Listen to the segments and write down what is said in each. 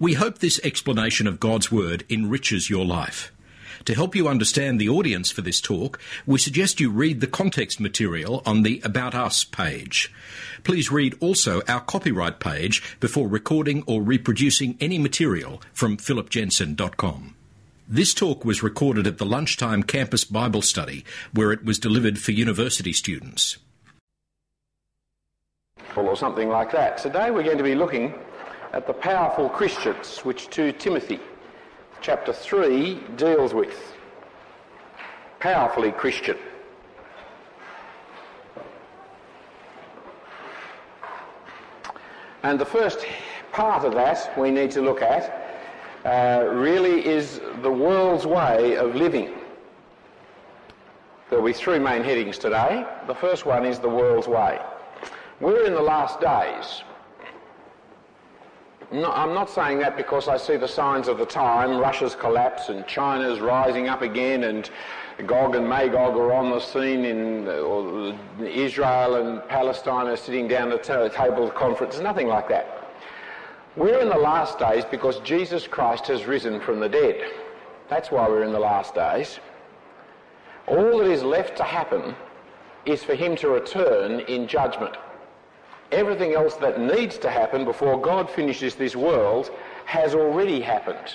We hope this explanation of God's Word enriches your life. To help you understand the audience for this talk, we suggest you read the context material on the About Us page. Please read also our copyright page before recording or reproducing any material from philipjensen.com. This talk was recorded at the Lunchtime Campus Bible Study, where it was delivered for university students. Or something like that. Today we're going to be looking at the powerful Christians, which 2 Timothy chapter 3 deals with. Powerfully Christian. And the first part of that we need to look at uh, really is the world's way of living. There'll be three main headings today. The first one is the world's way. We're in the last days. I'm not saying that because I see the signs of the time, Russia's collapse and China's rising up again and Gog and Magog are on the scene in Israel and Palestine are sitting down at the table of conference, nothing like that. We're in the last days because Jesus Christ has risen from the dead. That's why we're in the last days. All that is left to happen is for him to return in judgment everything else that needs to happen before God finishes this world has already happened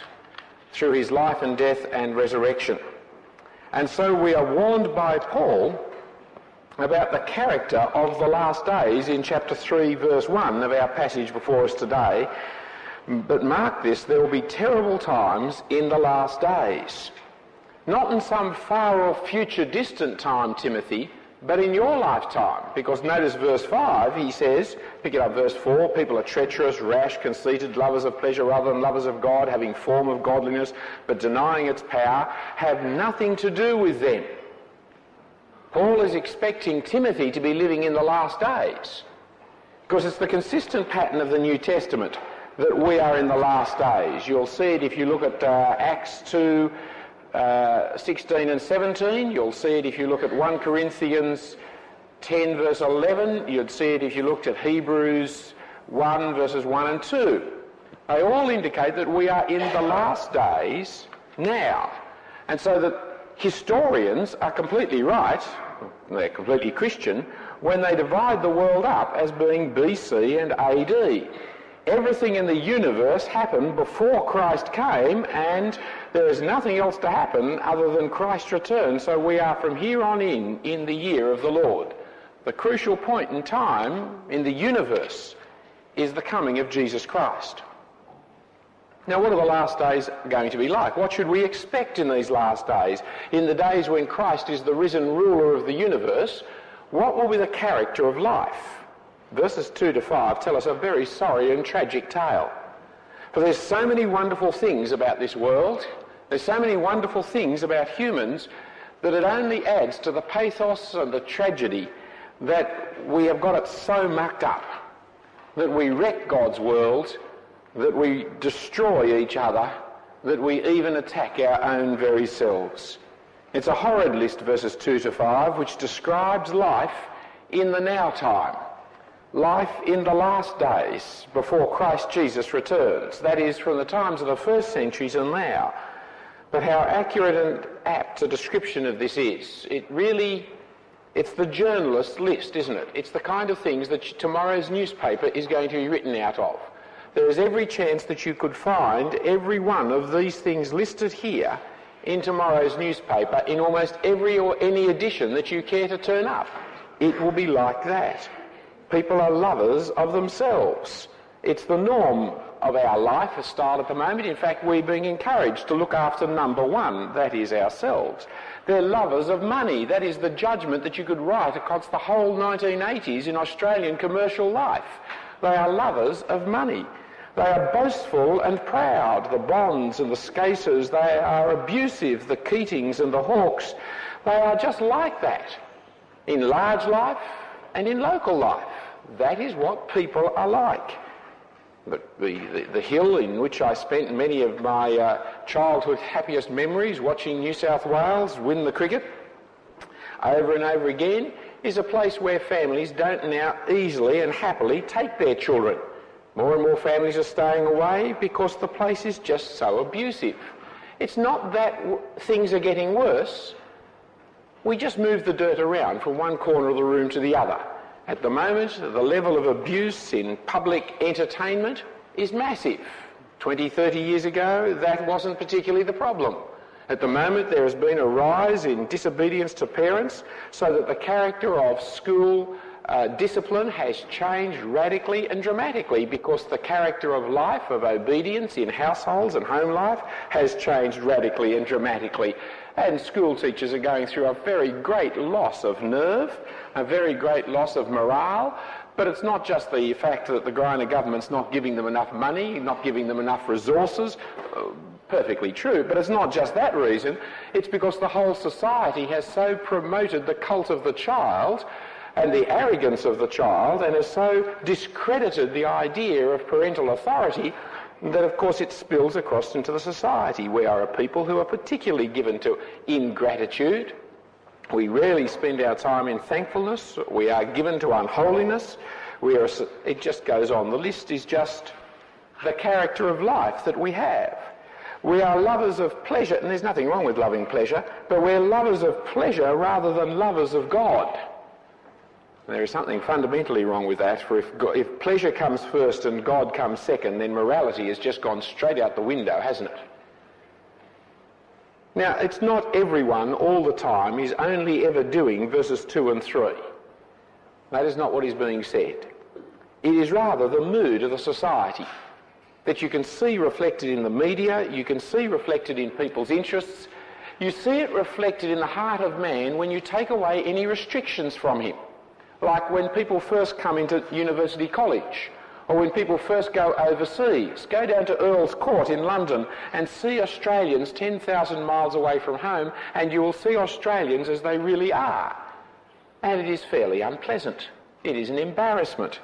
through his life and death and resurrection. And so we are warned by Paul about the character of the last days in chapter 3 verse 1 of our passage before us today. But mark this, there will be terrible times in the last days. Not in some far off future distant time, Timothy, but in your lifetime. Because notice verse 5, he says, pick it up verse 4, people are treacherous, rash, conceited, lovers of pleasure rather than lovers of God, having form of godliness, but denying its power, have nothing to do with them. Paul is expecting Timothy to be living in the last days. Because it's the consistent pattern of the New Testament that we are in the last days. You'll see it if you look at uh, Acts 2, uh, 16 and 17. You'll see it if you look at 1 Corinthians 10 verse 11. You'd see it if you looked at Hebrews 1 verses 1 and 2. They all indicate that we are in the last days now. And so that historians are completely right, they're completely Christian, when they divide the world up as being BC and AD. Everything in the universe happened before Christ came, and there is nothing else to happen other than Christ's return. So we are from here on in in the year of the Lord. The crucial point in time in the universe is the coming of Jesus Christ. Now, what are the last days going to be like? What should we expect in these last days? In the days when Christ is the risen ruler of the universe, what will be the character of life? Verses 2 to 5 tell us a very sorry and tragic tale. For there's so many wonderful things about this world, there's so many wonderful things about humans that it only adds to the pathos and the tragedy that we have got it so mucked up that we wreck God's world, that we destroy each other, that we even attack our own very selves. It's a horrid list, verses 2 to 5, which describes life in the now time life in the last days before Christ Jesus returns. That is, from the times of the first centuries and now. But how accurate and apt a description of this is. It really, it's the journalist's list, isn't it? It's the kind of things that tomorrow's newspaper is going to be written out of. There is every chance that you could find every one of these things listed here in tomorrow's newspaper in almost every or any edition that you care to turn up. It will be like that. People are lovers of themselves. It's the norm of our life as style at the moment. In fact, we're being encouraged to look after number one, that is ourselves. They're lovers of money. That is the judgment that you could write across the whole 1980s in Australian commercial life. They are lovers of money. They are boastful and proud. The Bonds and the Skases, they are abusive. The Keatings and the Hawkes, they are just like that. In large life, and in local life. That is what people are like. But the, the, the hill in which I spent many of my uh, childhood happiest memories, watching New South Wales win the cricket over and over again, is a place where families don't now easily and happily take their children. More and more families are staying away because the place is just so abusive. It's not that w- things are getting worse. We just move the dirt around from one corner of the room to the other. At the moment, the level of abuse in public entertainment is massive. 20, 30 years ago, that wasn't particularly the problem. At the moment, there has been a rise in disobedience to parents so that the character of school uh, discipline has changed radically and dramatically because the character of life, of obedience in households and home life has changed radically and dramatically. And school teachers are going through a very great loss of nerve, a very great loss of morale. But it's not just the fact that the Greiner government's not giving them enough money, not giving them enough resources. Uh, perfectly true, but it's not just that reason. It's because the whole society has so promoted the cult of the child and the arrogance of the child and has so discredited the idea of parental authority that of course it spills across into the society. We are a people who are particularly given to ingratitude. We rarely spend our time in thankfulness. We are given to unholiness. We are, it just goes on. The list is just the character of life that we have. We are lovers of pleasure, and there's nothing wrong with loving pleasure, but we're lovers of pleasure rather than lovers of God. There is something fundamentally wrong with that, for if, if pleasure comes first and God comes second, then morality has just gone straight out the window, hasn't it? Now, it's not everyone all the time is only ever doing verses 2 and 3. That is not what is being said. It is rather the mood of the society that you can see reflected in the media, you can see reflected in people's interests, you see it reflected in the heart of man when you take away any restrictions from him. Like when people first come into university college, or when people first go overseas. Go down to Earl's Court in London and see Australians 10,000 miles away from home, and you will see Australians as they really are. And it is fairly unpleasant. It is an embarrassment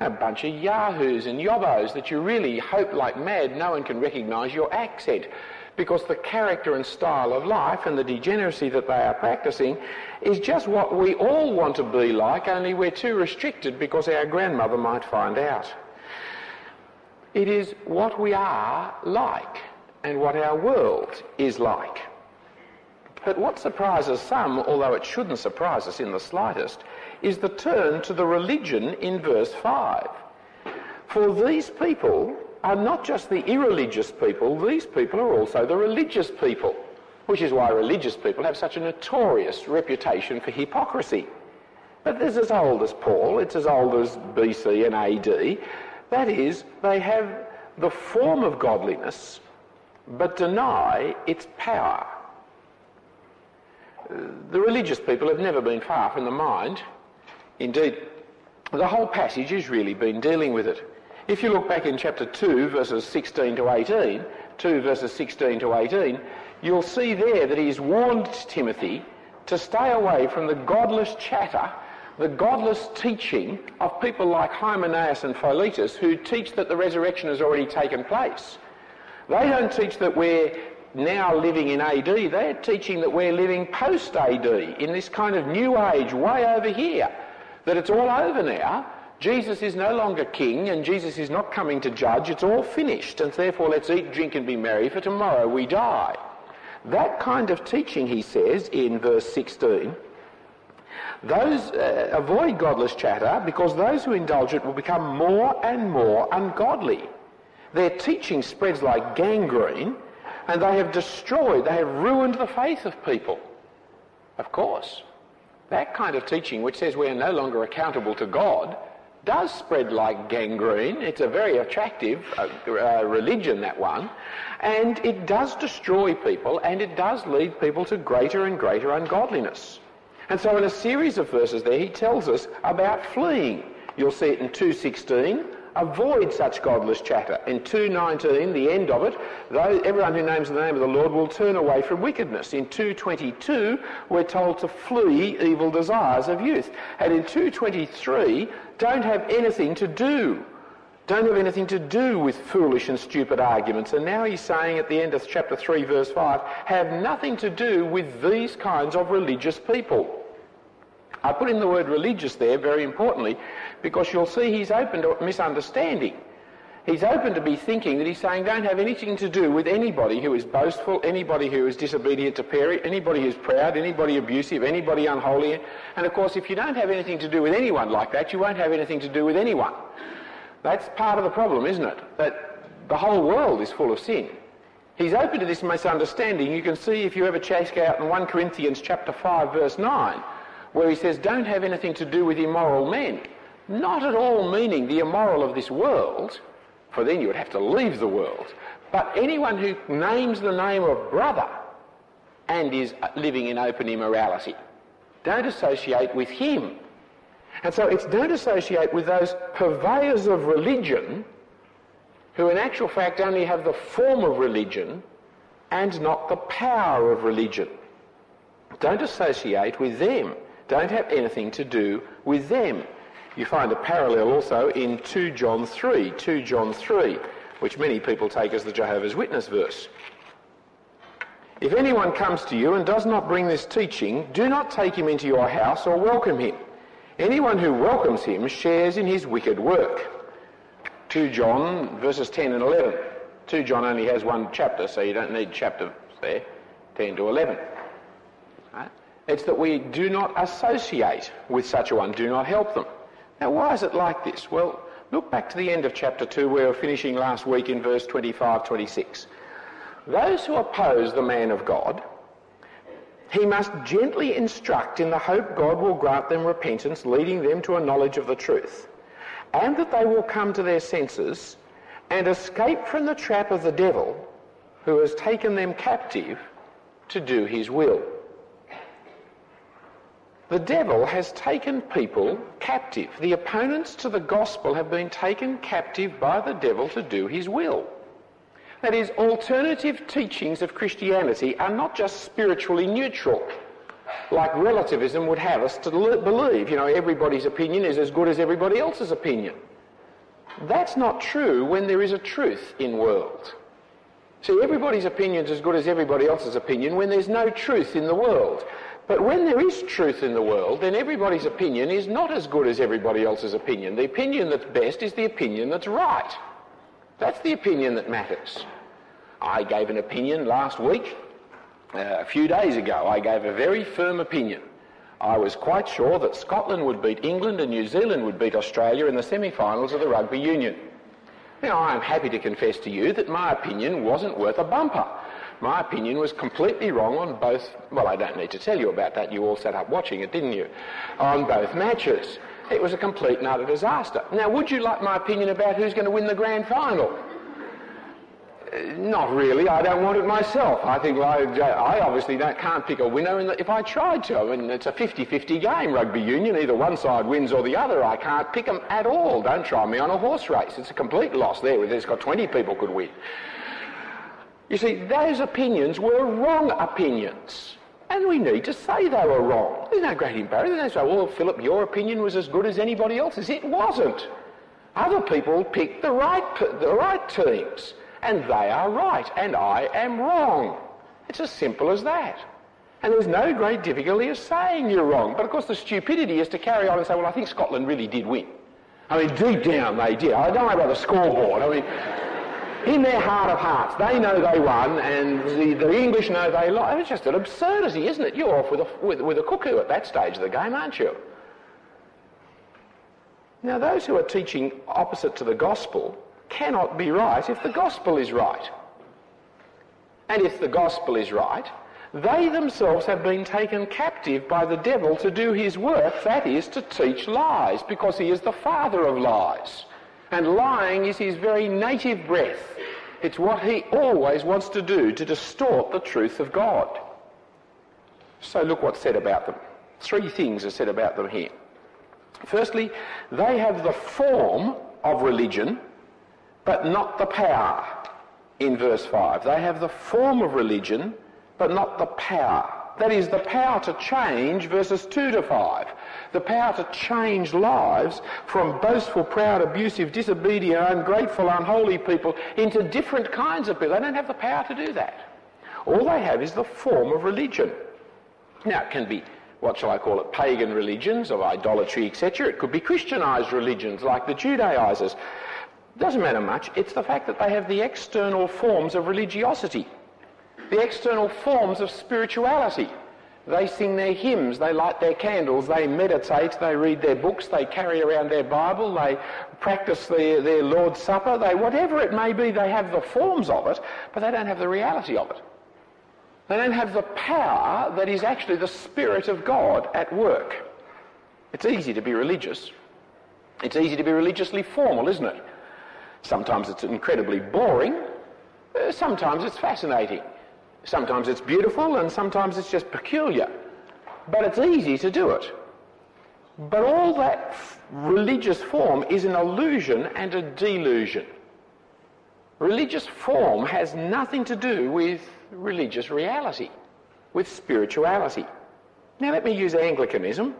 a bunch of yahoos and yobbos that you really hope like mad no one can recognise your accent because the character and style of life and the degeneracy that they are practicing is just what we all want to be like, only we're too restricted because our grandmother might find out. It is what we are like and what our world is like. But what surprises some, although it shouldn't surprise us in the slightest, is the turn to the religion in verse 5. For these people are not just the irreligious people, these people are also the religious people, which is why religious people have such a notorious reputation for hypocrisy. But this is as old as Paul, it's as old as BC and AD. That is, they have the form of godliness but deny its power. The religious people have never been far from the mind Indeed, the whole passage has really been dealing with it. If you look back in chapter 2, verses 16 to 18, 2 verses 16 to 18, you'll see there that he's warned Timothy to stay away from the godless chatter, the godless teaching of people like Hymenaeus and Philetus who teach that the resurrection has already taken place. They don't teach that we're now living in AD, they're teaching that we're living post AD, in this kind of new age way over here that it's all over now. Jesus is no longer king and Jesus is not coming to judge. It's all finished and therefore let's eat, drink and be merry for tomorrow we die. That kind of teaching, he says in verse 16, those uh, avoid godless chatter because those who indulge it will become more and more ungodly. Their teaching spreads like gangrene and they have destroyed, they have ruined the faith of people. Of course. That kind of teaching, which says we are no longer accountable to God, does spread like gangrene. It's a very attractive uh, uh, religion, that one. And it does destroy people and it does lead people to greater and greater ungodliness. And so in a series of verses there, he tells us about fleeing. You'll see it in 216, avoid such godless chatter. In 2.19, the end of it, everyone who names the name of the Lord will turn away from wickedness. In 2.22, we're told to flee evil desires of youth. And in 2.23, don't have anything to do. Don't have anything to do with foolish and stupid arguments. And now he's saying at the end of chapter 3, verse 5, have nothing to do with these kinds of religious people. I put in the word religious there very importantly because you'll see he's open to misunderstanding. He's open to be thinking that he's saying don't have anything to do with anybody who is boastful, anybody who is disobedient to parent, anybody who's proud, anybody abusive, anybody unholy. And of course, if you don't have anything to do with anyone like that, you won't have anything to do with anyone. That's part of the problem, isn't it? That the whole world is full of sin. He's open to this misunderstanding. You can see if you ever check out in 1 Corinthians chapter 5 verse 9, where he says, don't have anything to do with immoral men. Not at all meaning the immoral of this world, for then you would have to leave the world. But anyone who names the name of brother and is uh, living in open immorality, don't associate with him. And so it's don't associate with those purveyors of religion who in actual fact only have the form of religion and not the power of religion. Don't associate with them. Don't have anything to do with them. You find a parallel also in 2 John 3, 2 John 3, which many people take as the Jehovah's Witness verse. If anyone comes to you and does not bring this teaching, do not take him into your house or welcome him. Anyone who welcomes him shares in his wicked work. 2 John verses 10 and 11. 2 John only has one chapter, so you don't need chapter there, 10 to 11. Right? It's that we do not associate with such a one, do not help them. Now, why is it like this? Well, look back to the end of chapter 2, where we were finishing last week in verse 25 26. Those who oppose the man of God, he must gently instruct in the hope God will grant them repentance, leading them to a knowledge of the truth, and that they will come to their senses and escape from the trap of the devil who has taken them captive to do his will. The devil has taken people captive. The opponents to the gospel have been taken captive by the devil to do his will. That is, alternative teachings of Christianity are not just spiritually neutral, like relativism would have us to believe. You know, everybody's opinion is as good as everybody else's opinion. That's not true when there is a truth in world. See, everybody's opinion is as good as everybody else's opinion when there's no truth in the world. But when there is truth in the world, then everybody's opinion is not as good as everybody else's opinion. The opinion that's best is the opinion that's right. That's the opinion that matters. I gave an opinion last week, uh, a few days ago. I gave a very firm opinion. I was quite sure that Scotland would beat England and New Zealand would beat Australia in the semi-finals of the Rugby Union. Now, I'm happy to confess to you that my opinion wasn't worth a bumper. My opinion was completely wrong on both, well, I don't need to tell you about that. You all sat up watching it, didn't you? On both matches. It was a complete and utter disaster. Now, would you like my opinion about who's going to win the grand final? Uh, not really. I don't want it myself. I think well, I, I, obviously can't pick a winner if I tried to. I mean, it's a 50-50 game, rugby union. Either one side wins or the other. I can't pick them at all. Don't try me on a horse race. It's a complete loss there. There's got 20 people could win. You see, those opinions were wrong opinions. And we need to say they were wrong. There's no great embarrassment. They say, well, Philip, your opinion was as good as anybody else's. It wasn't. Other people picked the right, the right teams, and they are right, and I am wrong. It's as simple as that. And there's no great difficulty of saying you're wrong. But of course, the stupidity is to carry on and say, well, I think Scotland really did win. I mean, deep down they did. I don't know about the scoreboard. I mean, in their heart of hearts, they know they won, and the, the English know they lost. It's just an absurdity, isn't it? You're off with a, with, with a cuckoo at that stage of the game, aren't you? Now, those who are teaching opposite to the gospel cannot be right if the gospel is right. And if the gospel is right, they themselves have been taken captive by the devil to do his work, that is, to teach lies, because he is the father of lies. And lying is his very native breath. It's what he always wants to do to distort the truth of God. So look what's said about them. Three things are said about them here. Firstly, they have the form of religion, but not the power. In verse 5, they have the form of religion, but not the power. That is, the power to change verses 2 to 5 the power to change lives from boastful, proud, abusive, disobedient, ungrateful, unholy people into different kinds of people. They don't have the power to do that. All they have is the form of religion. Now, it can be, what shall I call it, pagan religions of idolatry, etc. It could be Christianized religions like the Judaizers. doesn't matter much. It's the fact that they have the external forms of religiosity, the external forms of spirituality. They sing their hymns, they light their candles, they meditate, they read their books, they carry around their Bible, they practice their, their Lord's Supper, they, whatever it may be, they have the forms of it, but they don't have the reality of it. They don't have the power that is actually the Spirit of God at work. It's easy to be religious. It's easy to be religiously formal, isn't it? Sometimes it's incredibly boring. Uh, sometimes it's fascinating. Sometimes it's beautiful and sometimes it's just peculiar. But it's easy to do it. But all that religious form is an illusion and a delusion. Religious form has nothing to do with religious reality, with spirituality. Now let me use Anglicanism,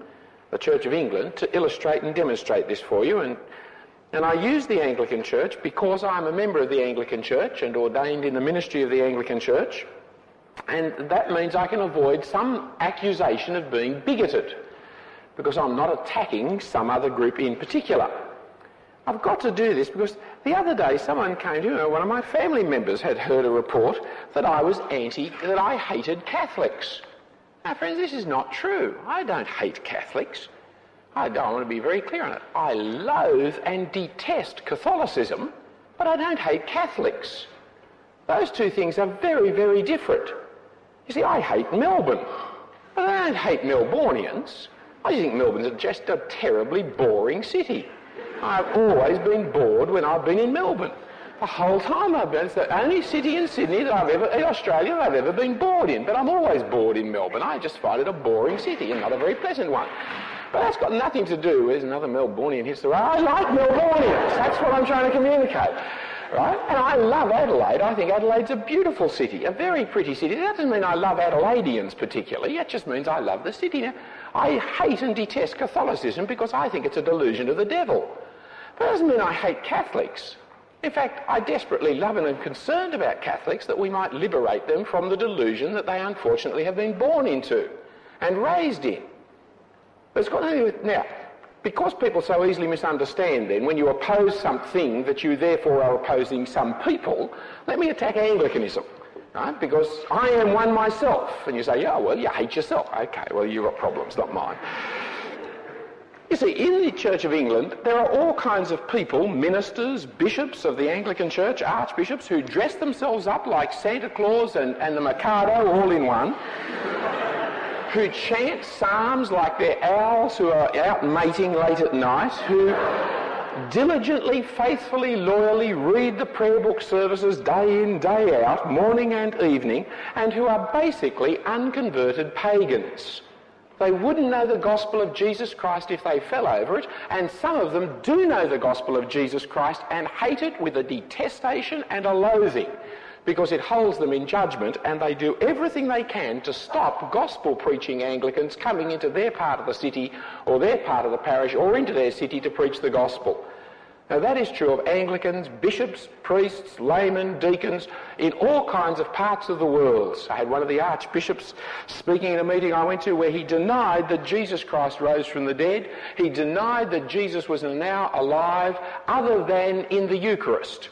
the Church of England, to illustrate and demonstrate this for you. And, and I use the Anglican Church because I'm a member of the Anglican Church and ordained in the ministry of the Anglican Church. And that means I can avoid some accusation of being bigoted because I'm not attacking some other group in particular. I've got to do this because the other day someone came to me, one of my family members had heard a report that I was anti, that I hated Catholics. Now friends, this is not true. I don't hate Catholics. I, I want to be very clear on it. I loathe and detest Catholicism, but I don't hate Catholics. Those two things are very, very different. You see, I hate Melbourne, but I don't hate Melbournians. I think Melbourne's just a terribly boring city. I've always been bored when I've been in Melbourne. The whole time I've been, it's the only city in Sydney that I've ever, in Australia, I've ever been bored in. But I'm always bored in Melbourne. I just find it a boring city and not a very pleasant one. But that's got nothing to do with another Melbourneian road. I like Melbournians. That's what I'm trying to communicate right? And I love Adelaide. I think Adelaide's a beautiful city, a very pretty city. That doesn't mean I love Adelaideans particularly. It just means I love the city. Now, I hate and detest Catholicism because I think it's a delusion of the devil. But that doesn't mean I hate Catholics. In fact, I desperately love and am concerned about Catholics that we might liberate them from the delusion that they unfortunately have been born into and raised in. But it's got nothing to do with... Now, because people so easily misunderstand then, when you oppose something that you therefore are opposing some people, let me attack Anglicanism. Right? Because I am one myself. And you say, yeah, well, you hate yourself. Okay, well, you've got problems, not mine. You see, in the Church of England, there are all kinds of people, ministers, bishops of the Anglican Church, archbishops, who dress themselves up like Santa Claus and, and the Mikado all in one who chant psalms like they're owls who are out mating late at night, who diligently, faithfully, loyally read the prayer book services day in, day out, morning and evening, and who are basically unconverted pagans. They wouldn't know the gospel of Jesus Christ if they fell over it, and some of them do know the gospel of Jesus Christ and hate it with a detestation and a loathing because it holds them in judgment and they do everything they can to stop gospel preaching Anglicans coming into their part of the city or their part of the parish or into their city to preach the gospel. Now that is true of Anglicans, bishops, priests, laymen, deacons, in all kinds of parts of the world. I had one of the archbishops speaking in a meeting I went to where he denied that Jesus Christ rose from the dead. He denied that Jesus was now alive other than in the Eucharist.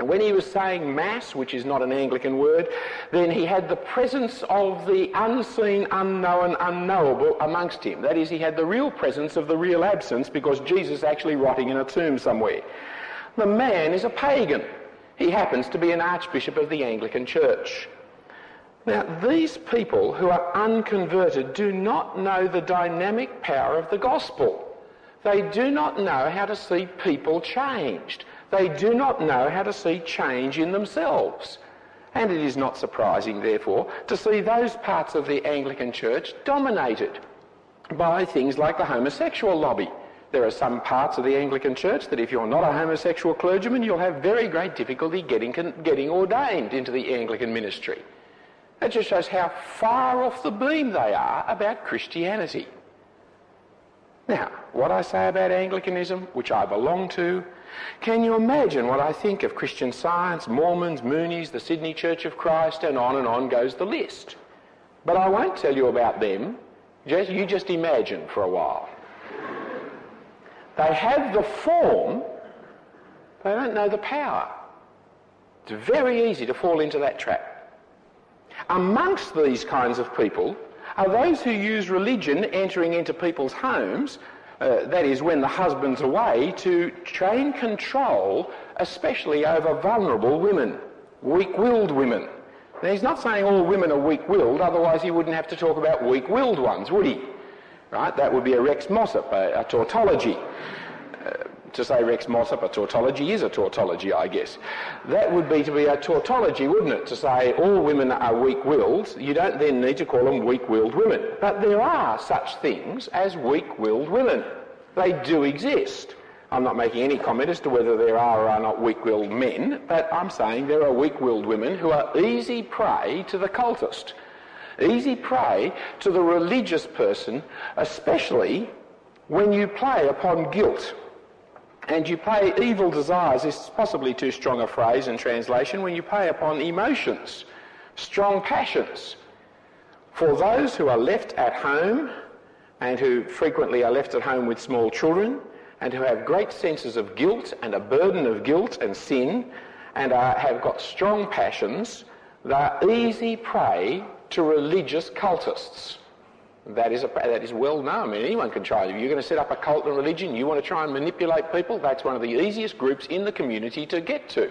When he was saying Mass, which is not an Anglican word, then he had the presence of the unseen, unknown, unknowable amongst him. That is, he had the real presence of the real absence because Jesus is actually rotting in a tomb somewhere. The man is a pagan. He happens to be an archbishop of the Anglican Church. Now, these people who are unconverted do not know the dynamic power of the gospel. They do not know how to see people changed. They do not know how to see change in themselves. And it is not surprising, therefore, to see those parts of the Anglican Church dominated by things like the homosexual lobby. There are some parts of the Anglican Church that if you're not a homosexual clergyman, you'll have very great difficulty getting, getting ordained into the Anglican ministry. That just shows how far off the beam they are about Christianity. Now, what I say about Anglicanism, which I belong to, can you imagine what I think of Christian Science, Mormons, Moonies, the Sydney Church of Christ, and on and on goes the list? But I won't tell you about them. Just, you just imagine for a while. They have the form They don't know the power. It's very easy to fall into that trap. Amongst these kinds of people are those who use religion entering into people's homes, uh, that is, when the husband's away, to train control, especially over vulnerable women, weak-willed women. Now, he's not saying all women are weak-willed, otherwise he wouldn't have to talk about weak-willed ones, would he? Right? That would be a Rex Mossop, a, a tautology. To say Rex Mossop a tautology is a tautology, I guess. That would be to be a tautology, wouldn't it? To say all women are weak-willed, you don't then need to call them weak-willed women. But there are such things as weak-willed women. They do exist. I'm not making any comment as to whether there are or are not weak-willed men, but I'm saying there are weak-willed women who are easy prey to the cultist, easy prey to the religious person, especially when you play upon guilt. And you play evil desires is possibly too strong a phrase in translation when you play upon emotions, strong passions. For those who are left at home and who frequently are left at home with small children and who have great senses of guilt and a burden of guilt and sin and are, have got strong passions, they're easy prey to religious cultists. That is, a, that is well known. I mean, anyone can try. If you're going to set up a cult and religion, you want to try and manipulate people, that's one of the easiest groups in the community to get to.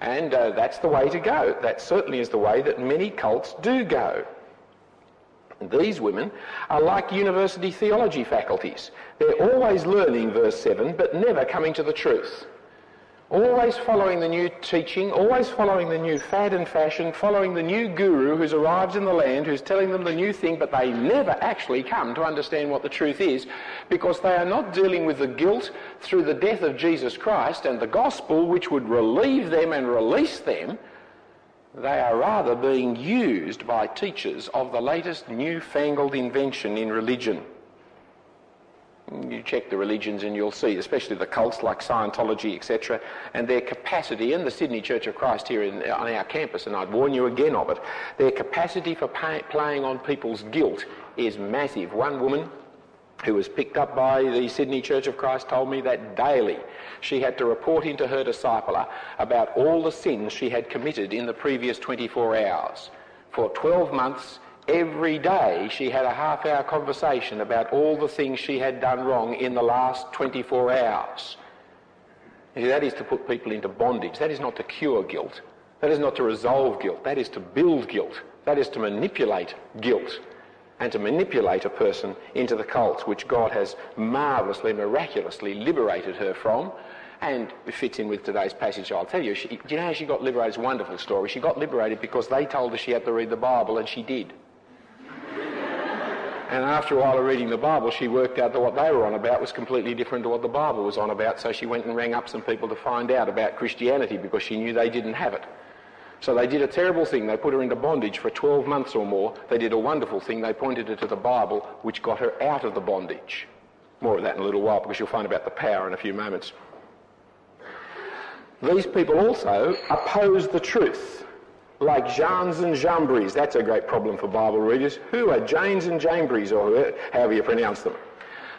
And uh, that's the way to go. That certainly is the way that many cults do go. These women are like university theology faculties. They're always learning verse 7, but never coming to the truth. Always following the new teaching, always following the new fad and fashion, following the new guru who's arrived in the land, who's telling them the new thing, but they never actually come to understand what the truth is because they are not dealing with the guilt through the death of Jesus Christ and the gospel which would relieve them and release them. They are rather being used by teachers of the latest newfangled invention in religion. You check the religions and you'll see, especially the cults like Scientology, etc., and their capacity, in the Sydney Church of Christ here in, on our campus, and I'd warn you again of it, their capacity for pay, playing on people's guilt is massive. One woman who was picked up by the Sydney Church of Christ told me that daily she had to report into her discipler about all the sins she had committed in the previous 24 hours. For 12 months, Every day she had a half hour conversation about all the things she had done wrong in the last 24 hours. See, that is to put people into bondage. That is not to cure guilt. That is not to resolve guilt. That is to build guilt. That is to manipulate guilt and to manipulate a person into the cult, which God has marvellously, miraculously liberated her from. And it fits in with today's passage, I'll tell you. She, do you know how she got liberated? It's a wonderful story. She got liberated because they told her she had to read the Bible, and she did. And after a while of reading the Bible, she worked out that what they were on about was completely different to what the Bible was on about. So she went and rang up some people to find out about Christianity because she knew they didn't have it. So they did a terrible thing. They put her into bondage for 12 months or more. They did a wonderful thing. They pointed her to the Bible, which got her out of the bondage. More of that in a little while because you'll find about the power in a few moments. These people also oppose the truth like Jannes and Jambres. That's a great problem for Bible readers. Who are Jannes and Jambres, or however you pronounce them?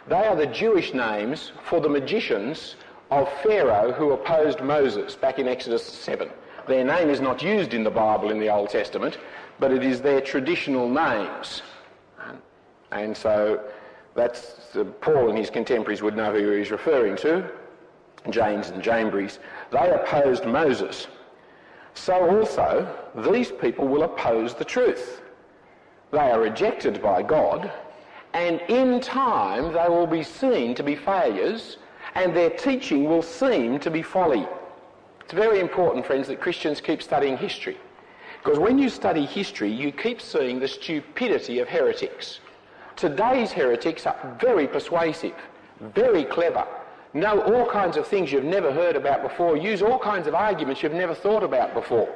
They are the Jewish names for the magicians of Pharaoh who opposed Moses back in Exodus 7. Their name is not used in the Bible in the Old Testament, but it is their traditional names. And so that's uh, Paul and his contemporaries would know who he's referring to, Jannes and Jambres. They opposed Moses so also these people will oppose the truth. They are rejected by God, and in time they will be seen to be failures, and their teaching will seem to be folly. It's very important, friends, that Christians keep studying history. Because when you study history, you keep seeing the stupidity of heretics. Today's heretics are very persuasive, very clever, know all kinds of things you've never heard about before, use all kinds of arguments you've never thought about before.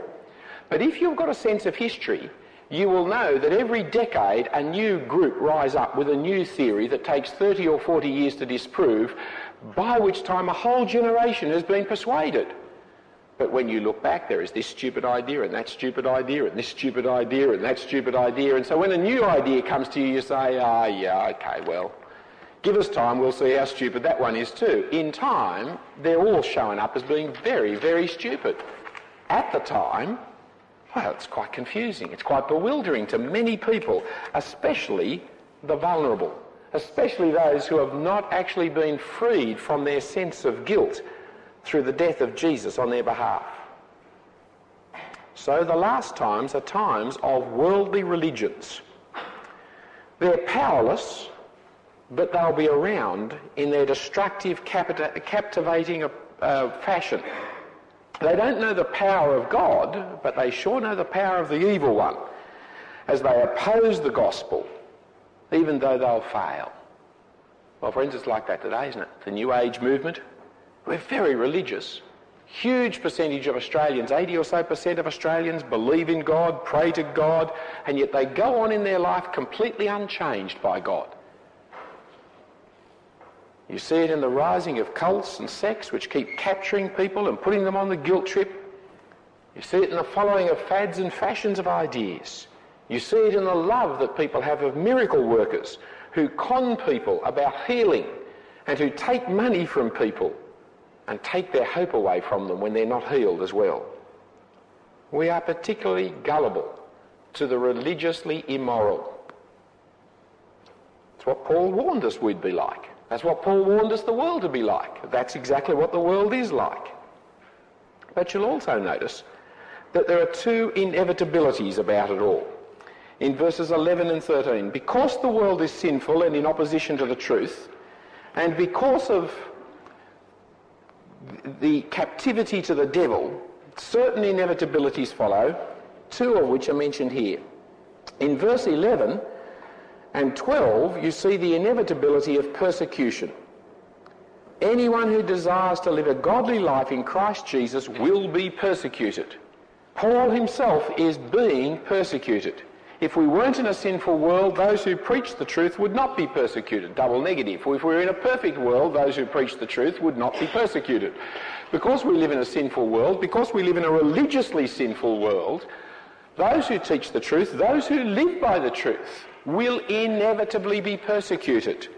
But if you've got a sense of history, you will know that every decade a new group rise up with a new theory that takes 30 or 40 years to disprove, by which time a whole generation has been persuaded. But when you look back, there is this stupid idea and that stupid idea and this stupid idea and that stupid idea. And so when a new idea comes to you, you say, ah, oh, yeah, okay, well, Give us time, we'll see how stupid that one is too. In time, they're all showing up as being very, very stupid. At the time, well, it's quite confusing. It's quite bewildering to many people, especially the vulnerable, especially those who have not actually been freed from their sense of guilt through the death of Jesus on their behalf. So the last times are times of worldly religions. They're powerless, but they'll be around in their destructive, captivating uh, fashion. They don't know the power of God, but they sure know the power of the evil one as they oppose the gospel, even though they'll fail. Well, friends, it's like that today, isn't it? The New Age movement. We're very religious. Huge percentage of Australians, 80 or so percent of Australians, believe in God, pray to God, and yet they go on in their life completely unchanged by God. You see it in the rising of cults and sects which keep capturing people and putting them on the guilt trip. You see it in the following of fads and fashions of ideas. You see it in the love that people have of miracle workers who con people about healing and who take money from people and take their hope away from them when they're not healed as well. We are particularly gullible to the religiously immoral. It's what Paul warned us we'd be like. That's what Paul warned us the world to be like. That's exactly what the world is like. But you'll also notice that there are two inevitabilities about it all. In verses 11 and 13, because the world is sinful and in opposition to the truth, and because of the captivity to the devil, certain inevitabilities follow, two of which are mentioned here. In verse 11, and 12, you see the inevitability of persecution. Anyone who desires to live a godly life in Christ Jesus will be persecuted. Paul himself is being persecuted. If we weren't in a sinful world, those who preach the truth would not be persecuted. Double negative. If we were in a perfect world, those who preach the truth would not be persecuted. Because we live in a sinful world, because we live in a religiously sinful world, those who teach the truth, those who live by the truth, will inevitably be persecuted.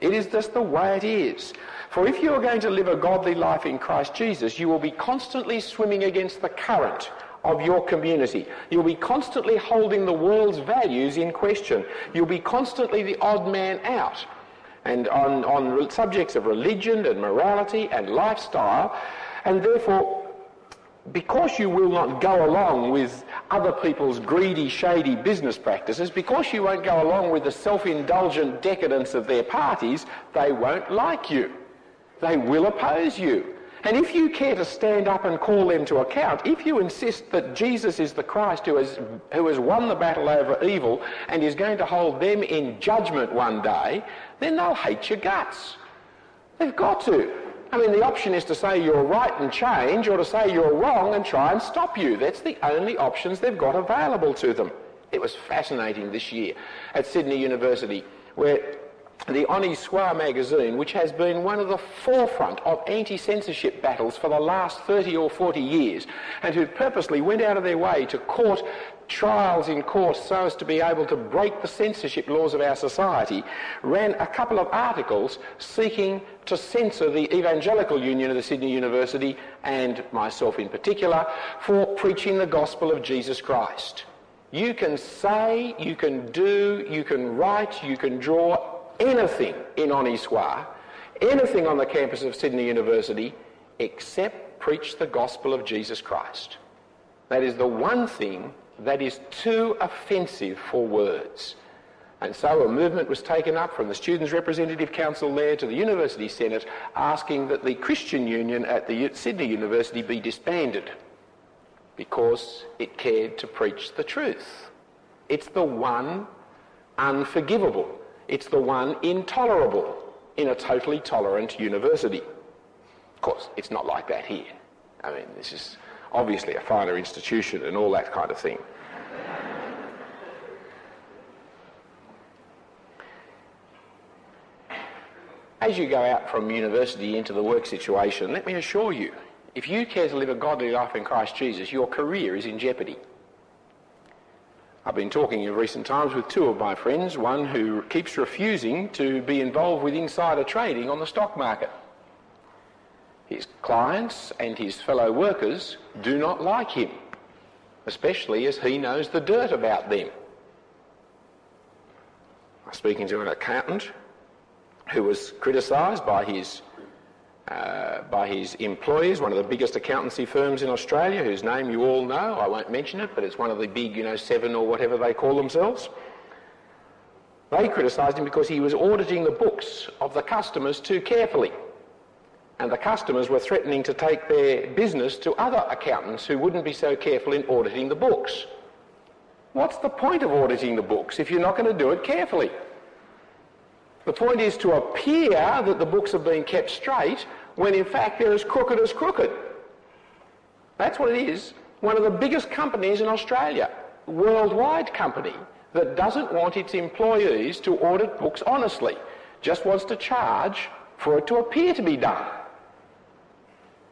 It is just the way it is. For if you are going to live a godly life in Christ Jesus, you will be constantly swimming against the current of your community. You'll be constantly holding the world's values in question. You'll be constantly the odd man out. And on, on subjects of religion and morality and lifestyle, and therefore because you will not go along with other people's greedy, shady business practices, because you won't go along with the self-indulgent decadence of their parties, they won't like you. They will oppose you. And if you care to stand up and call them to account, if you insist that Jesus is the Christ who has, who has won the battle over evil and is going to hold them in judgment one day, then they'll hate your guts. They've got to. I mean, the option is to say you're right and change, or to say you're wrong and try and stop you. That's the only options they've got available to them. It was fascinating this year at Sydney University, where the Soit magazine, which has been one of the forefront of anti-censorship battles for the last 30 or 40 years, and who purposely went out of their way to court trials in court so as to be able to break the censorship laws of our society, ran a couple of articles seeking to censor the Evangelical Union of the Sydney University, and myself in particular, for preaching the gospel of Jesus Christ. You can say, you can do, you can write, you can draw anything in Soit, anything on the campus of Sydney University, except preach the gospel of Jesus Christ. That is the one thing that is too offensive for words. And so a movement was taken up from the Students' Representative Council there to the University Senate asking that the Christian Union at the Sydney University be disbanded because it cared to preach the truth. It's the one unforgivable. It's the one intolerable in a totally tolerant university. Of course, it's not like that here. I mean, this is obviously a finer institution and all that kind of thing. As you go out from university into the work situation, let me assure you, if you care to live a godly life in Christ Jesus, your career is in jeopardy. I've been talking in recent times with two of my friends, one who keeps refusing to be involved with insider trading on the stock market. His clients and his fellow workers do not like him, especially as he knows the dirt about them. I was speaking to an accountant who was criticised by his uh, by his employers, one of the biggest accountancy firms in Australia, whose name you all know. I won't mention it, but it's one of the big, you know, seven or whatever they call themselves. They criticised him because he was auditing the books of the customers too carefully. And the customers were threatening to take their business to other accountants who wouldn't be so careful in auditing the books. What's the point of auditing the books if you're not going to do it carefully? The point is to appear that the books have been kept straight when in fact they're as crooked as crooked. That's what it is. One of the biggest companies in Australia, worldwide company, that doesn't want its employees to audit books honestly, just wants to charge for it to appear to be done.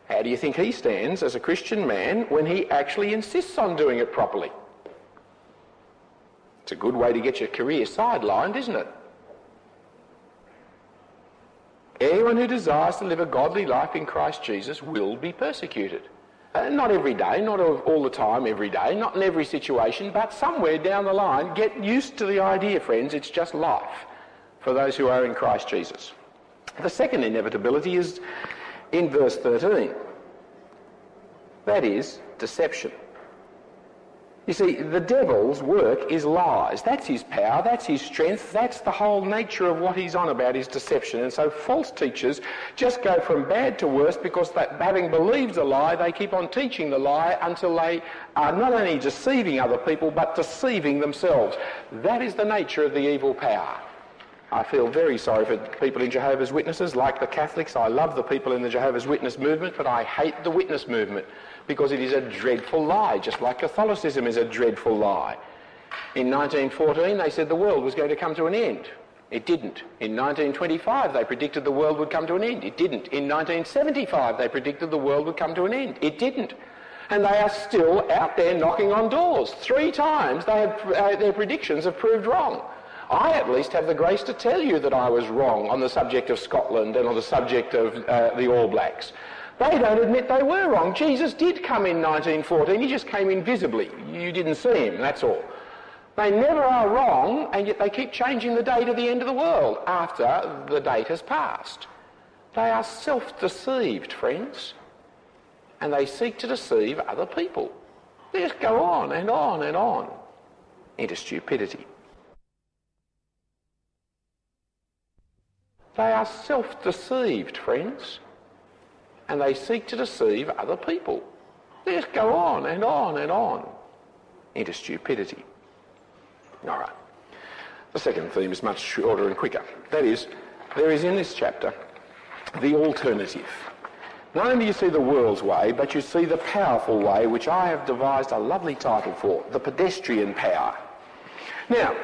How do you think he stands as a Christian man when he actually insists on doing it properly? It's a good way to get your career sidelined, isn't it? Anyone who desires to live a godly life in Christ Jesus will be persecuted. Uh, not every day, not all the time, every day, not in every situation, but somewhere down the line, get used to the idea, friends, it's just life for those who are in Christ Jesus. The second inevitability is in verse 13. That is deception. You see, the devil's work is lies. That's his power, that's his strength, that's the whole nature of what he's on about is deception. And so false teachers just go from bad to worse because that, having believed the lie, they keep on teaching the lie until they are not only deceiving other people, but deceiving themselves. That is the nature of the evil power. I feel very sorry for people in Jehovah's Witnesses, like the Catholics. I love the people in the Jehovah's Witness movement, but I hate the witness movement because it is a dreadful lie, just like Catholicism is a dreadful lie. In 1914, they said the world was going to come to an end. It didn't. In 1925, they predicted the world would come to an end. It didn't. In 1975, they predicted the world would come to an end. It didn't. And they are still out there knocking on doors. Three times they have, uh, their predictions have proved wrong. I at least have the grace to tell you that I was wrong on the subject of Scotland and on the subject of uh, the All Blacks. They don't admit they were wrong. Jesus did come in 1914. He just came invisibly. You didn't see him, that's all. They never are wrong, and yet they keep changing the date of the end of the world after the date has passed. They are self-deceived, friends, and they seek to deceive other people. They just go on and on and on into stupidity. They are self deceived, friends, and they seek to deceive other people. They just go on and on and on into stupidity. All right. The second theme is much shorter and quicker. That is, there is in this chapter the alternative. Not only do you see the world's way, but you see the powerful way, which I have devised a lovely title for, the pedestrian power. Now,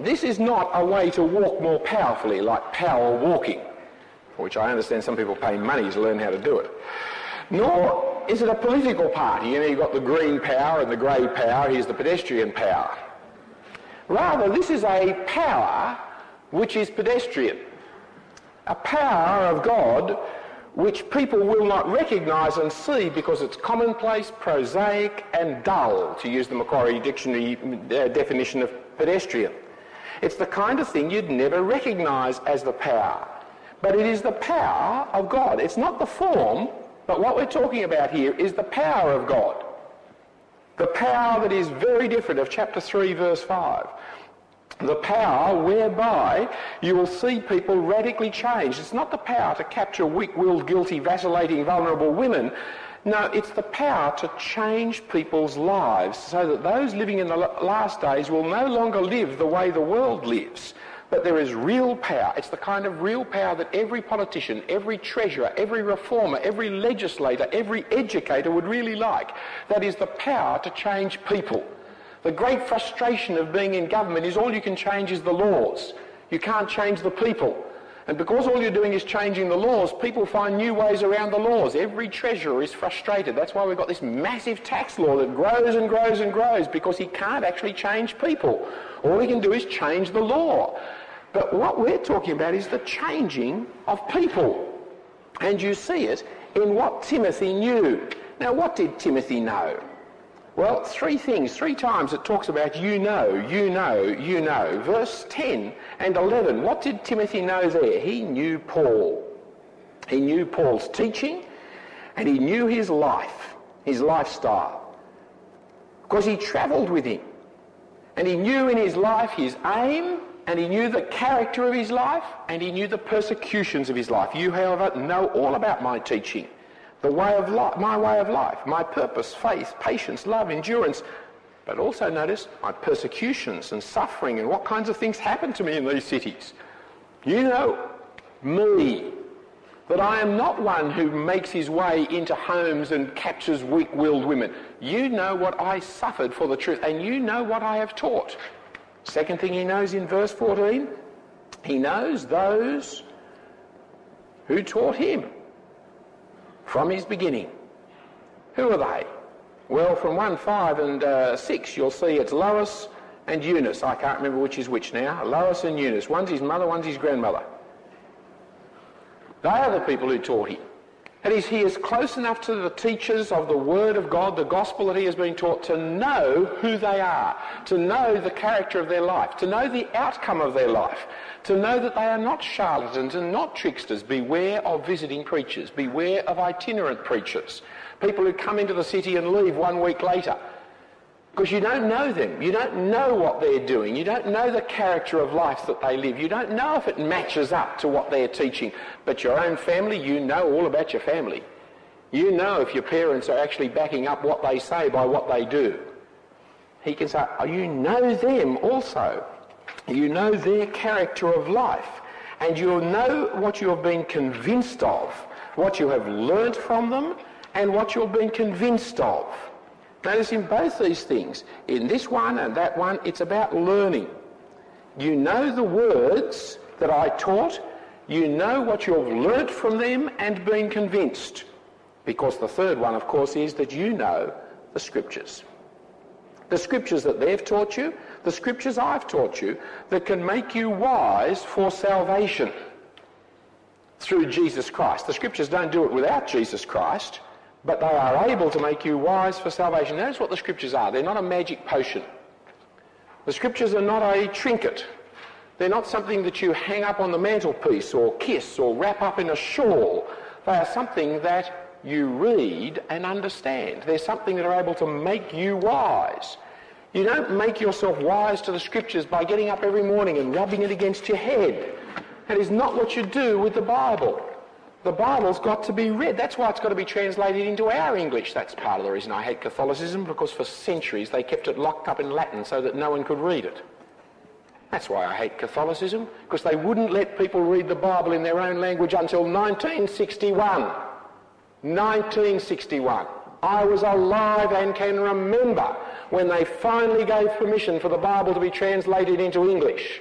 this is not a way to walk more powerfully like power walking, which I understand some people pay money to learn how to do it. Nor is it a political party. You know, you've got the green power and the grey power. Here's the pedestrian power. Rather, this is a power which is pedestrian. A power of God which people will not recognise and see because it's commonplace, prosaic and dull, to use the Macquarie Dictionary uh, definition of pedestrian. It's the kind of thing you'd never recognize as the power. But it is the power of God. It's not the form, but what we're talking about here is the power of God. The power that is very different of chapter 3, verse 5. The power whereby you will see people radically change. It's not the power to capture weak-willed, guilty, vacillating, vulnerable women. No, it's the power to change people's lives so that those living in the last days will no longer live the way the world lives. But there is real power. It's the kind of real power that every politician, every treasurer, every reformer, every legislator, every educator would really like. That is the power to change people. The great frustration of being in government is all you can change is the laws. You can't change the people. And because all you're doing is changing the laws, people find new ways around the laws. Every treasurer is frustrated. That's why we've got this massive tax law that grows and grows and grows because he can't actually change people. All he can do is change the law. But what we're talking about is the changing of people. And you see it in what Timothy knew. Now, what did Timothy know? Well, three things. Three times it talks about you know, you know, you know. Verse 10 and 11. What did Timothy know there? He knew Paul. He knew Paul's teaching and he knew his life, his lifestyle. Because he travelled with him. And he knew in his life his aim and he knew the character of his life and he knew the persecutions of his life. You, however, know all about my teaching the way of my way of life, my purpose, faith, patience, love, endurance. But also notice my persecutions and suffering and what kinds of things happened to me in these cities. You know me, that I am not one who makes his way into homes and captures weak-willed women. You know what I suffered for the truth, and you know what I have taught. Second thing he knows in verse 14, he knows those who taught him from his beginning. Who are they? Well, from 1, 5 and uh, 6, you'll see it's Lois and Eunice. I can't remember which is which now. Lois and Eunice. One's his mother, one's his grandmother. They are the people who taught him. That is, he is close enough to the teachers of the Word of God, the gospel that he has been taught, to know who they are, to know the character of their life, to know the outcome of their life, to know that they are not charlatans and not tricksters. Beware of visiting preachers. Beware of itinerant preachers. People who come into the city and leave one week later. Because you don't know them. You don't know what they're doing. You don't know the character of life that they live. You don't know if it matches up to what they're teaching. But your own family, you know all about your family. You know if your parents are actually backing up what they say by what they do. He can say, oh, you know them also. You know their character of life. And you'll know what you have been convinced of, what you have learnt from them, and what you've been convinced of. Notice in both these things, in this one and that one, it's about learning. You know the words that I taught, you know what you've learnt from them and been convinced. Because the third one, of course, is that you know the scriptures. The scriptures that they've taught you, the scriptures I've taught you, that can make you wise for salvation through Jesus Christ. The scriptures don't do it without Jesus Christ but they are able to make you wise for salvation. Notice what the scriptures are. They're not a magic potion. The scriptures are not a trinket. They're not something that you hang up on the mantelpiece or kiss or wrap up in a shawl. They are something that you read and understand. They're something that are able to make you wise. You don't make yourself wise to the scriptures by getting up every morning and rubbing it against your head. That is not what you do with the Bible. The Bible's got to be read. That's why it's got to be translated into our English. That's part of the reason I hate Catholicism, because for centuries they kept it locked up in Latin so that no one could read it. That's why I hate Catholicism, because they wouldn't let people read the Bible in their own language until 1961. 1961. I was alive and can remember when they finally gave permission for the Bible to be translated into English.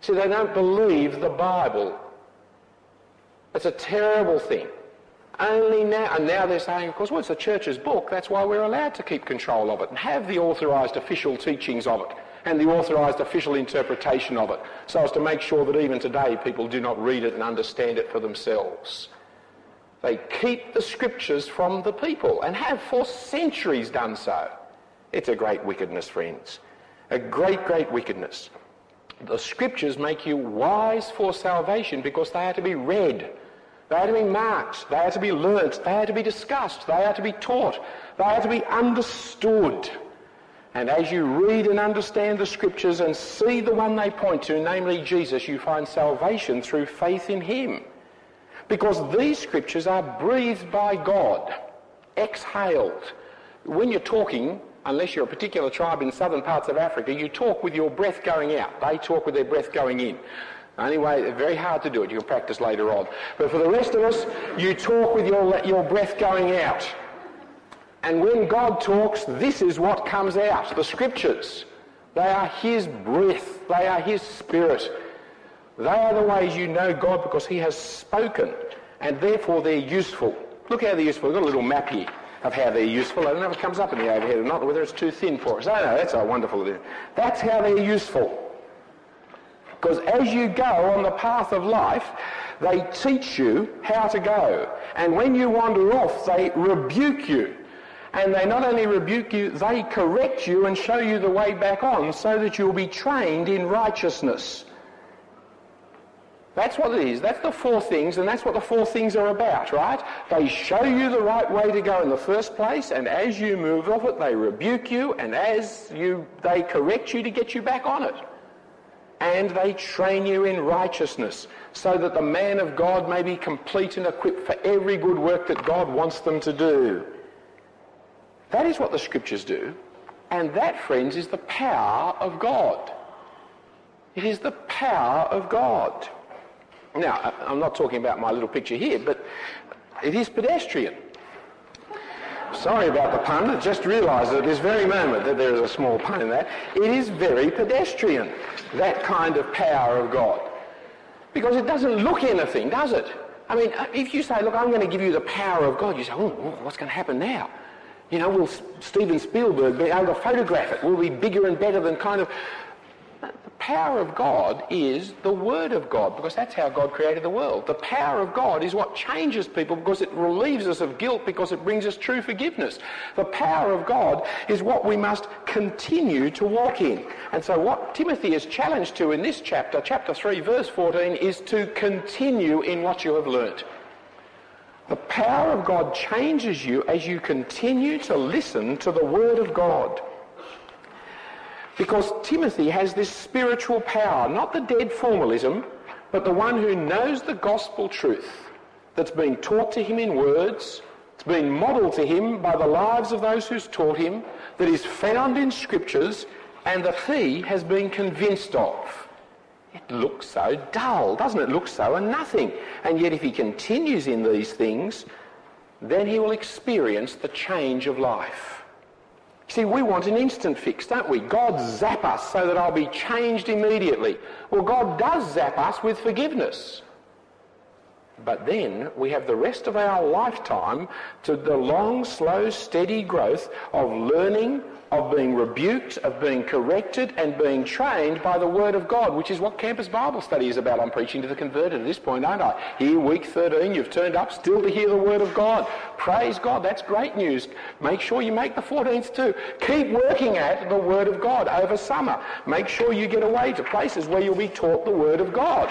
See, they don't believe the Bible. It's a terrible thing. Only now, and now they're saying, of course, well, it's the church's book, that's why we're allowed to keep control of it and have the authorised official teachings of it and the authorised official interpretation of it, so as to make sure that even today people do not read it and understand it for themselves. They keep the scriptures from the people and have for centuries done so. It's a great wickedness, friends. A great, great wickedness. The scriptures make you wise for salvation because they are to be read. They are to be marked. They are to be learnt. They are to be discussed. They are to be taught. They are to be understood. And as you read and understand the scriptures and see the one they point to, namely Jesus, you find salvation through faith in him. Because these scriptures are breathed by God, exhaled. When you're talking, unless you're a particular tribe in southern parts of Africa, you talk with your breath going out. They talk with their breath going in. Anyway, very hard to do it. You'll practice later on. But for the rest of us, you talk with your, your breath going out. And when God talks, this is what comes out. The scriptures. They are his breath. They are his spirit. They are the ways you know God because he has spoken, and therefore they're useful. Look how they're useful. We've got a little map here of how they're useful. I don't know if it comes up in the overhead or not, whether it's too thin for us. Oh, know, that's a wonderful. Thing. That's how they're useful. Because as you go on the path of life, they teach you how to go. And when you wander off, they rebuke you. And they not only rebuke you, they correct you and show you the way back on so that you'll be trained in righteousness. That's what it is. That's the four things, and that's what the four things are about, right? They show you the right way to go in the first place, and as you move off it, they rebuke you, and as you, they correct you to get you back on it. And they train you in righteousness, so that the man of God may be complete and equipped for every good work that God wants them to do. That is what the scriptures do, and that, friends, is the power of God. It is the power of God. Now, I'm not talking about my little picture here, but it is pedestrian. Sorry about the pun, I just realised at this very moment that there is a small pun in that. It is very pedestrian, that kind of power of God. Because it doesn't look anything, does it? I mean, uh, if you say, look, I'm going to give you the power of God, you say, oh, what's going to happen now? You know, will Steven Spielberg be able to photograph it? Will it be bigger and better than kind of power of God is the Word of God, because that's how God created the world. The power of God is what changes people because it relieves us of guilt, because it brings us true forgiveness. The power of God is what we must continue to walk in. And so what Timothy is challenged to in this chapter, chapter 3, verse 14, is to continue in what you have learnt. The power of God changes you as you continue to listen to the Word of God. Because Timothy has this spiritual power, not the dead formalism, but the one who knows the gospel truth that's been taught to him in words, it's been modelled to him by the lives of those who's taught him, that is found in scriptures, and that he has been convinced of. It looks so dull, doesn't it? Look so and nothing. And yet if he continues in these things, then he will experience the change of life. See, we want an instant fix, don't we? God zap us so that I'll be changed immediately. Well, God does zap us with forgiveness. But then we have the rest of our lifetime to the long, slow, steady growth of learning, of being rebuked, of being corrected, and being trained by the Word of God, which is what Campus Bible Study is about. I'm preaching to the converted at this point, aren't I? Here, week 13, you've turned up still to hear the Word of God. Praise God, that's great news. Make sure you make the 14th too. Keep working at the Word of God over summer. Make sure you get away to places where you'll be taught the Word of God.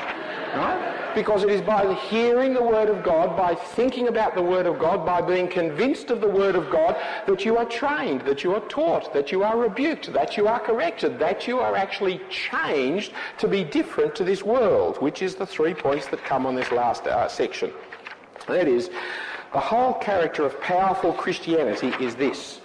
Right? Because it is by hearing the Word of God, by thinking about the Word of God, by being convinced of the Word of God, that you are trained, that you are taught, that you are rebuked, that you are corrected, that you are actually changed to be different to this world, which is the three points that come on this last uh, section. That is, the whole character of powerful Christianity is this.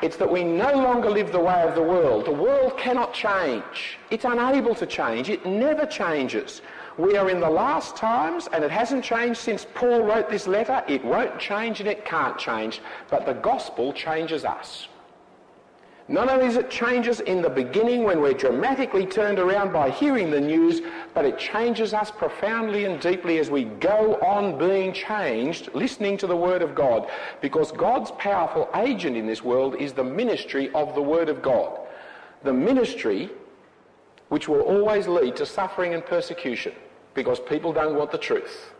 It's that we no longer live the way of the world. The world cannot change. It's unable to change. It never changes. We are in the last times, and it hasn't changed since Paul wrote this letter. It won't change and it can't change. But the gospel changes us. Not only does it change us in the beginning when we're dramatically turned around by hearing the news, but it changes us profoundly and deeply as we go on being changed, listening to the Word of God. Because God's powerful agent in this world is the ministry of the Word of God. The ministry which will always lead to suffering and persecution because people don't want the truth.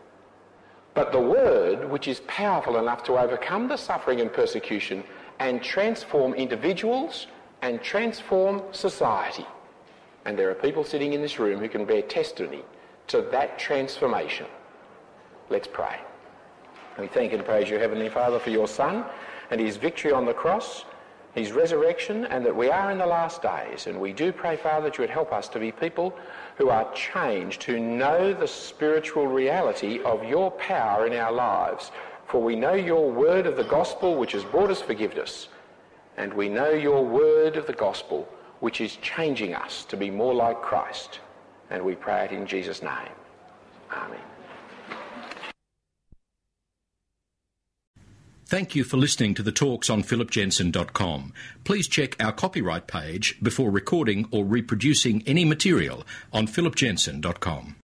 But the Word, which is powerful enough to overcome the suffering and persecution, and transform individuals and transform society. And there are people sitting in this room who can bear testimony to that transformation. Let's pray. We thank and praise you, Heavenly Father, for your Son and his victory on the cross, his resurrection, and that we are in the last days. And we do pray, Father, that you would help us to be people who are changed, who know the spiritual reality of your power in our lives, for we know your word of the gospel, which has brought us forgiveness. And we know your word of the gospel, which is changing us to be more like Christ. And we pray it in Jesus' name. Amen. Thank you for listening to the talks on phillipjensen.com. Please check our copyright page before recording or reproducing any material on phillipjensen.com.